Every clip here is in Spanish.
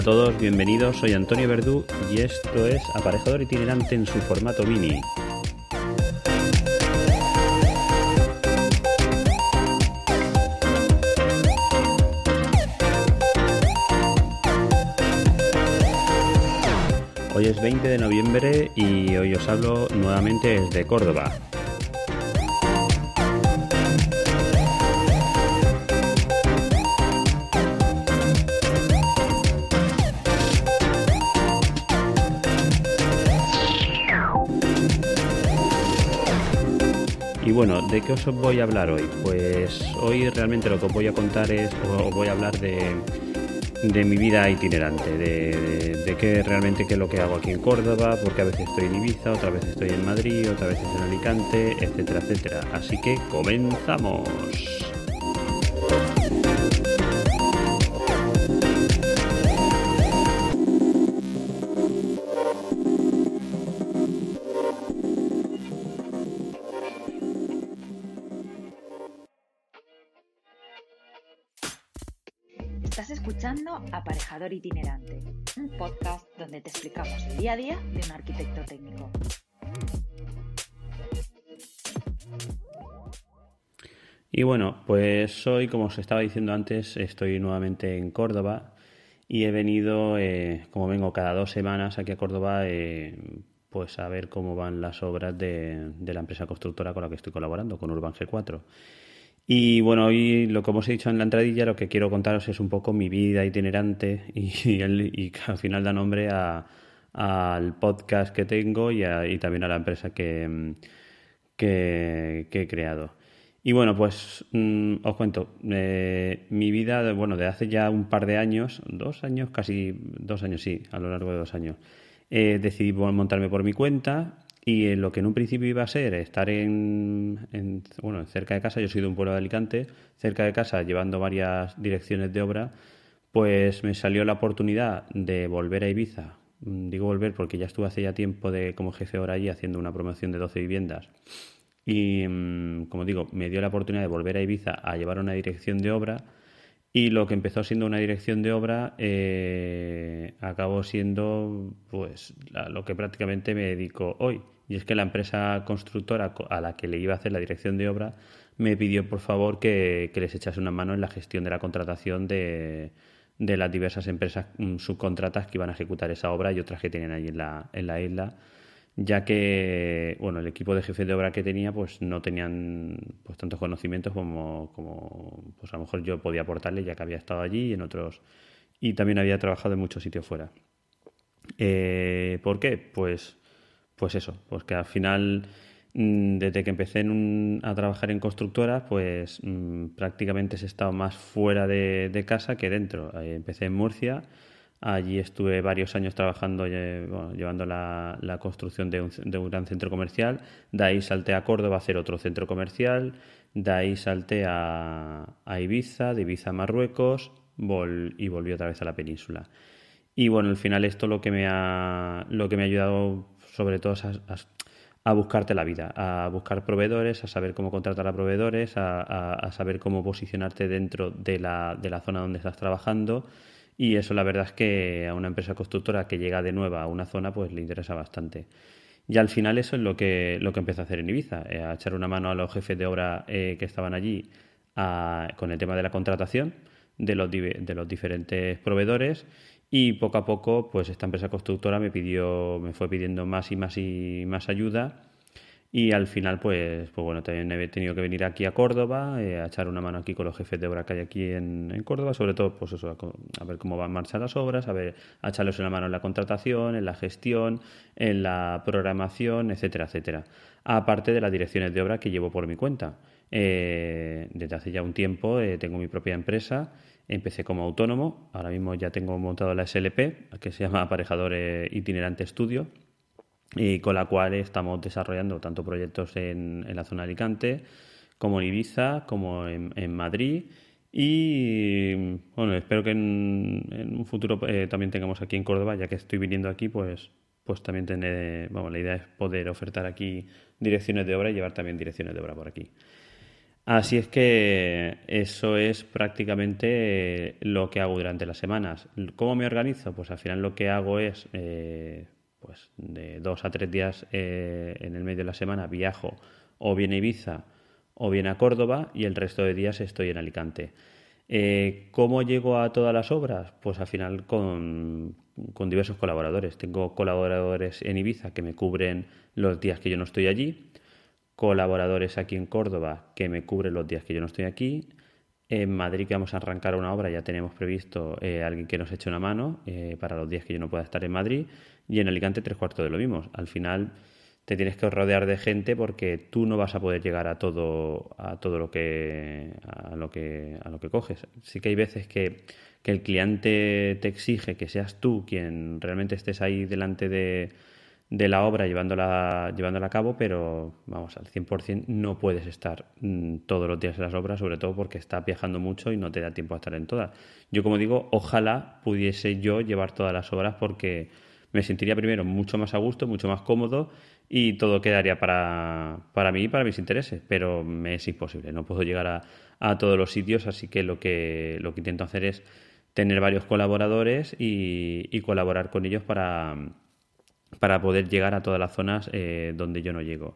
A todos, bienvenidos, soy Antonio Verdú y esto es Aparejador Itinerante en su formato mini. Hoy es 20 de noviembre y hoy os hablo nuevamente desde Córdoba. Y bueno, ¿de qué os voy a hablar hoy? Pues hoy realmente lo que os voy a contar es, os voy a hablar de, de mi vida itinerante, de, de, qué realmente qué es lo que hago aquí en Córdoba, porque a veces estoy en Ibiza, otra vez estoy en Madrid, otra vez en Alicante, etcétera, etcétera. Así que comenzamos. Aparejador Itinerante, un podcast donde te explicamos el día a día de un arquitecto técnico. Y bueno, pues hoy, como os estaba diciendo antes, estoy nuevamente en Córdoba y he venido, eh, como vengo cada dos semanas aquí a Córdoba, eh, pues a ver cómo van las obras de, de, la empresa constructora con la que estoy colaborando, con Urban G4. Y bueno, hoy lo que os he dicho en la entradilla, lo que quiero contaros es un poco mi vida itinerante y, que al final da nombre a, al podcast que tengo y, a, y, también a la empresa que, que, que he creado. Y bueno, pues mmm, os cuento, eh, mi vida, bueno, de hace ya un par de años, dos años, casi dos años, sí, a lo largo de dos años, eh, decidí montarme por mi cuenta y lo que en un principio iba a ser estar en, en, cerca de casa, yo soy de un pueblo de Alicante, cerca de casa llevando varias direcciones de obra, pues me salió la oportunidad de volver a Ibiza. Digo volver porque ya estuve hace ya tiempo de, como jefe ahora allí haciendo una promoción de 12 viviendas. Y como digo, me dio la oportunidad de volver a Ibiza a llevar una dirección de obra y lo que empezó siendo una dirección de obra eh, acabó siendo pues lo que prácticamente me dedico hoy. Y es que la empresa constructora a la que le iba a hacer la dirección de obra me pidió por favor que, les echase una mano en la gestión de la contratación de, de, las diversas empresas subcontratas que iban a ejecutar esa obra y otras que tenían allí en la, en la isla ya que bueno el equipo de jefe de obra que tenía pues no tenían pues tantos conocimientos como, como pues a lo mejor yo podía aportarle ya que había estado allí y en otros y también había trabajado en muchos sitios fuera eh, ¿por qué? pues pues eso pues que al final mm, desde que empecé un, a trabajar en constructoras pues mmm, prácticamente he estado más fuera de, de casa que dentro eh, empecé en Murcia Allí estuve varios años trabajando, bueno, llevando la, construcción de un, de un, gran centro comercial. De ahí salté a Córdoba a hacer otro centro comercial. De ahí salté a, Ibiza, de Ibiza a Marruecos y volví otra vez a la península. Y bueno, al final esto lo que me ha, lo que me ha ayudado sobre todo es a, buscarte la vida, a buscar proveedores, a saber cómo contratar a proveedores, a, saber cómo posicionarte dentro de la zona donde estás trabajando y eso la verdad es que a una empresa constructora que llega de nueva a una zona pues le interesa bastante. Y al final eso es lo que, lo que empecé a hacer en Ibiza, eh, a echar una mano a los jefes de obra eh, que estaban allí con el tema de la contratación de los, de los diferentes proveedores y poco a poco pues esta empresa constructora me pidió, me fue pidiendo más y más y más ayuda y al final, pues, pues bueno, también he tenido que venir aquí a Córdoba, eh, a echar una mano aquí con los jefes de obra que hay aquí en, en Córdoba, sobre todo, pues eso, a, ver cómo van a marchar las obras, a ver, a echarles una mano en la contratación, en la gestión, en la programación, etcétera, etcétera. Aparte de las direcciones de obra que llevo por mi cuenta. Eh, desde hace ya un tiempo eh, tengo mi propia empresa, empecé como autónomo, ahora mismo ya tengo montado la SLP, que se llama Aparejador Itinerante Estudio, y con la cual estamos desarrollando tanto proyectos en, la zona de Alicante como en Ibiza, como en, Madrid. Y bueno, espero que en, en un futuro eh, también tengamos aquí en Córdoba, ya que estoy viniendo aquí, pues, pues también tener, vamos, la idea es poder ofertar aquí direcciones de obra y llevar también direcciones de obra por aquí. Así es que eso es prácticamente lo que hago durante las semanas. ¿Cómo me organizo? Pues al final lo que hago es, eh, pues de dos a tres días eh, en el medio de la semana viajo o bien a Ibiza o bien a Córdoba y el resto de días estoy en Alicante. Eh, ¿Cómo llego a todas las obras? Pues al final con, con diversos colaboradores. Tengo colaboradores en Ibiza que me cubren los días que yo no estoy allí colaboradores aquí en Córdoba que me cubren los días que yo no estoy aquí. En Madrid que vamos a arrancar una obra, ya tenemos previsto eh, alguien que nos eche una mano eh, para los días que yo no pueda estar en Madrid. Y en Alicante tres cuartos de lo mismo. Al final te tienes que rodear de gente porque tú no vas a poder llegar a todo, a todo lo que a lo que a lo que coges. Sí que hay veces que, que el cliente te exige que seas tú quien realmente estés ahí delante de de la obra llevándola, llevándola a cabo, pero vamos, al 100% no puedes estar mm, todos los días en las obras, sobre todo porque estás viajando mucho y no te da tiempo a estar en todas. Yo, como digo, ojalá pudiese yo llevar todas las obras porque me sentiría primero mucho más a gusto, mucho más cómodo y todo quedaría para, para mí y para mis intereses, pero me es imposible, no puedo llegar a, a todos los sitios, así que lo que, lo que intento hacer es tener varios colaboradores y colaborar con ellos para para poder llegar a todas las zonas eh, donde yo no llego.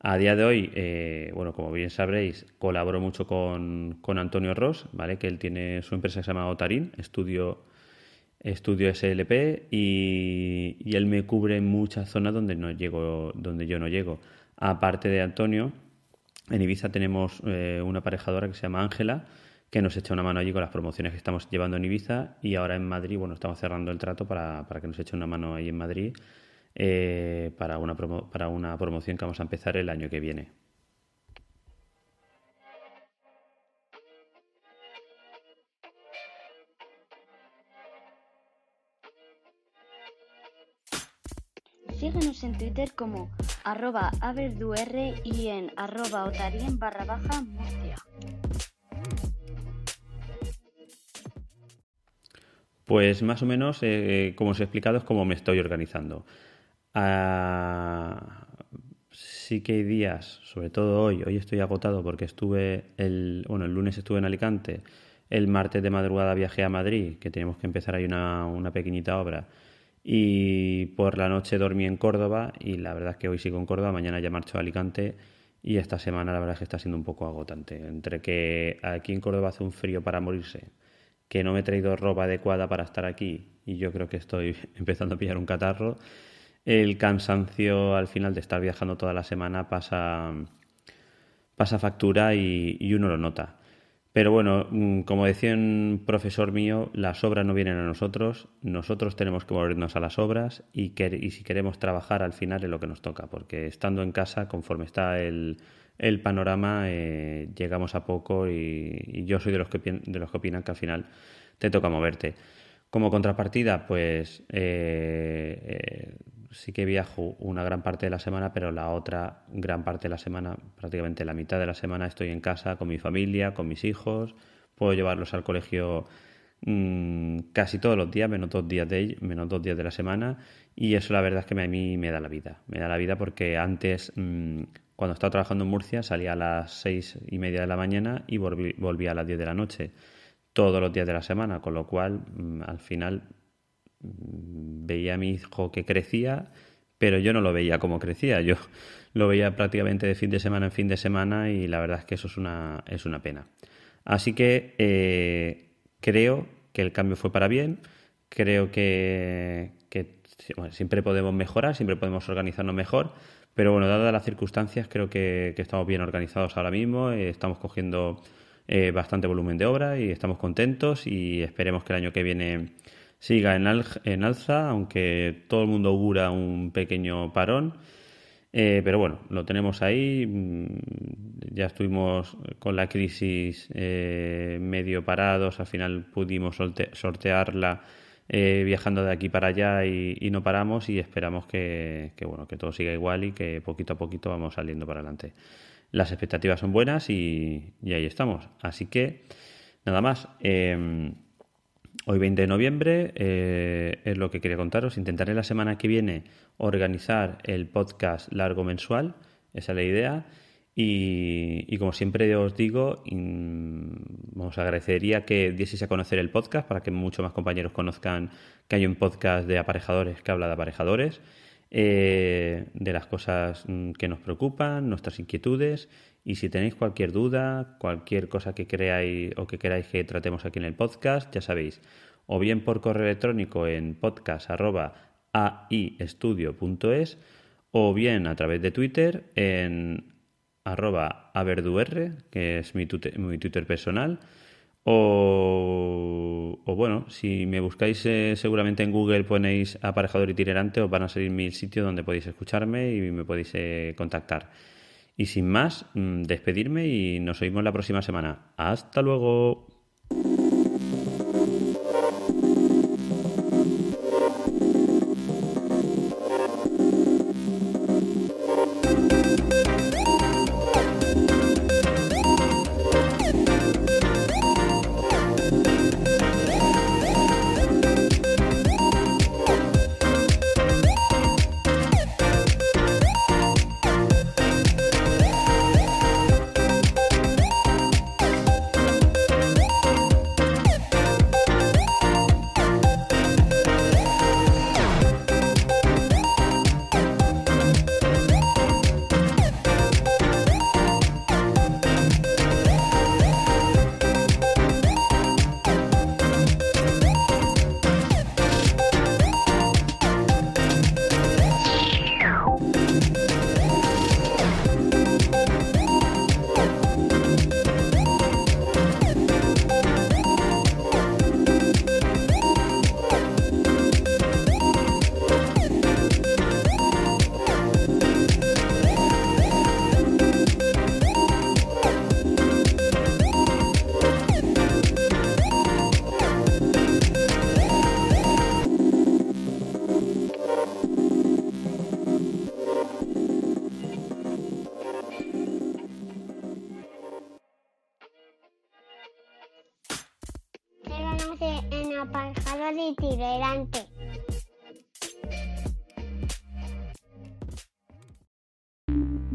A día de hoy, eh, bueno, como bien sabréis, colaboro mucho con, Antonio Ross, ¿vale? Que él tiene su empresa que se llama Otarín, estudio, estudio SLP, y, él me cubre muchas zonas donde no llego, donde yo no llego. Aparte de Antonio, en Ibiza tenemos eh, una aparejadora que se llama Ángela, que nos echa una mano allí con las promociones que estamos llevando en Ibiza y ahora en Madrid, bueno, estamos cerrando el trato para, para que nos eche una mano ahí en Madrid eh, para, una para una promoción que vamos a empezar el año que viene. Síguenos en Twitter como arroba y en arroba otarien barra baja Murcia. Pues más o menos, eh, como os he explicado, es como me estoy organizando. Ah, sí que hay días, sobre todo hoy, hoy estoy agotado porque estuve el, bueno, el lunes estuve en Alicante, el martes de madrugada viajé a Madrid, que tenemos que empezar ahí una, una pequeñita obra, y por la noche dormí en Córdoba y la verdad es que hoy sigo en Córdoba, mañana ya marcho a Alicante y esta semana la verdad es que está siendo un poco agotante. Entre que aquí en Córdoba hace un frío para morirse, que no me he traído ropa adecuada para estar aquí y yo creo que estoy empezando a pillar un catarro. El cansancio al final de estar viajando toda la semana pasa, pasa factura y, uno lo nota. Pero bueno, mm, como decía un profesor mío, las obras no vienen a nosotros, nosotros tenemos que movernos a las obras y, y si queremos trabajar al final es lo que nos toca, porque estando en casa, conforme está el, el panorama eh, llegamos a poco y, yo soy de los, que, de los que opinan que al final te toca moverte. Como contrapartida, pues eh, eh, sí que viajo una gran parte de la semana, pero la otra gran parte de la semana, prácticamente la mitad de la semana, estoy en casa con mi familia, con mis hijos, puedo llevarlos al colegio mm, casi todos los días, menos dos días de menos dos días de la semana, y eso la verdad es que a mí me da la vida. Me da la vida porque antes mm, cuando estaba trabajando en Murcia salía a las seis y media de la mañana y volvía a las diez de la noche, todos los días de la semana, con lo cual mm, al final mm, veía a mi hijo que crecía, pero yo no lo veía como crecía, yo lo veía prácticamente de fin de semana en fin de semana y la verdad es que eso es una, es una pena. Así que eh, creo que el cambio fue para bien, creo que, siempre podemos mejorar, siempre podemos organizarnos mejor, pero bueno, dadas las circunstancias, creo que, estamos bien organizados ahora mismo, eh, estamos cogiendo eh, bastante volumen de obra y estamos contentos y esperemos que el año que viene siga en, en alza, aunque todo el mundo augura un pequeño parón. Eh, pero bueno, lo tenemos ahí. Mm, ya estuvimos con la crisis medio parados. Al final pudimos sortearla eh, viajando de aquí para allá y, no paramos y esperamos que, bueno, que todo siga igual y que poquito a poquito vamos saliendo para adelante. Las expectativas son buenas y, ahí estamos. Así que, nada más. Em, hoy 20 de noviembre eh, es lo que quería contaros. Intentaré la semana que viene organizar el podcast largo mensual. Esa es la idea. Y, como siempre os digo, os agradecería que dieseis a conocer el podcast para que muchos más compañeros conozcan que hay un podcast de aparejadores que habla de aparejadores, eh, de las cosas mm, que nos preocupan, nuestras inquietudes. Y si tenéis cualquier duda, cualquier cosa que creáis o que queráis que tratemos aquí en el podcast, ya sabéis, o bien por correo electrónico en podcast.aistudio.es o bien a través de Twitter en arroba averduR, que es mi, Twitter personal. O, bueno, si me buscáis eh, seguramente en Google ponéis aparejador itinerante, os van a salir mil sitios donde podéis escucharme y me podéis eh, contactar. Y sin más, mm, despedirme y nos oímos la próxima semana. Hasta luego.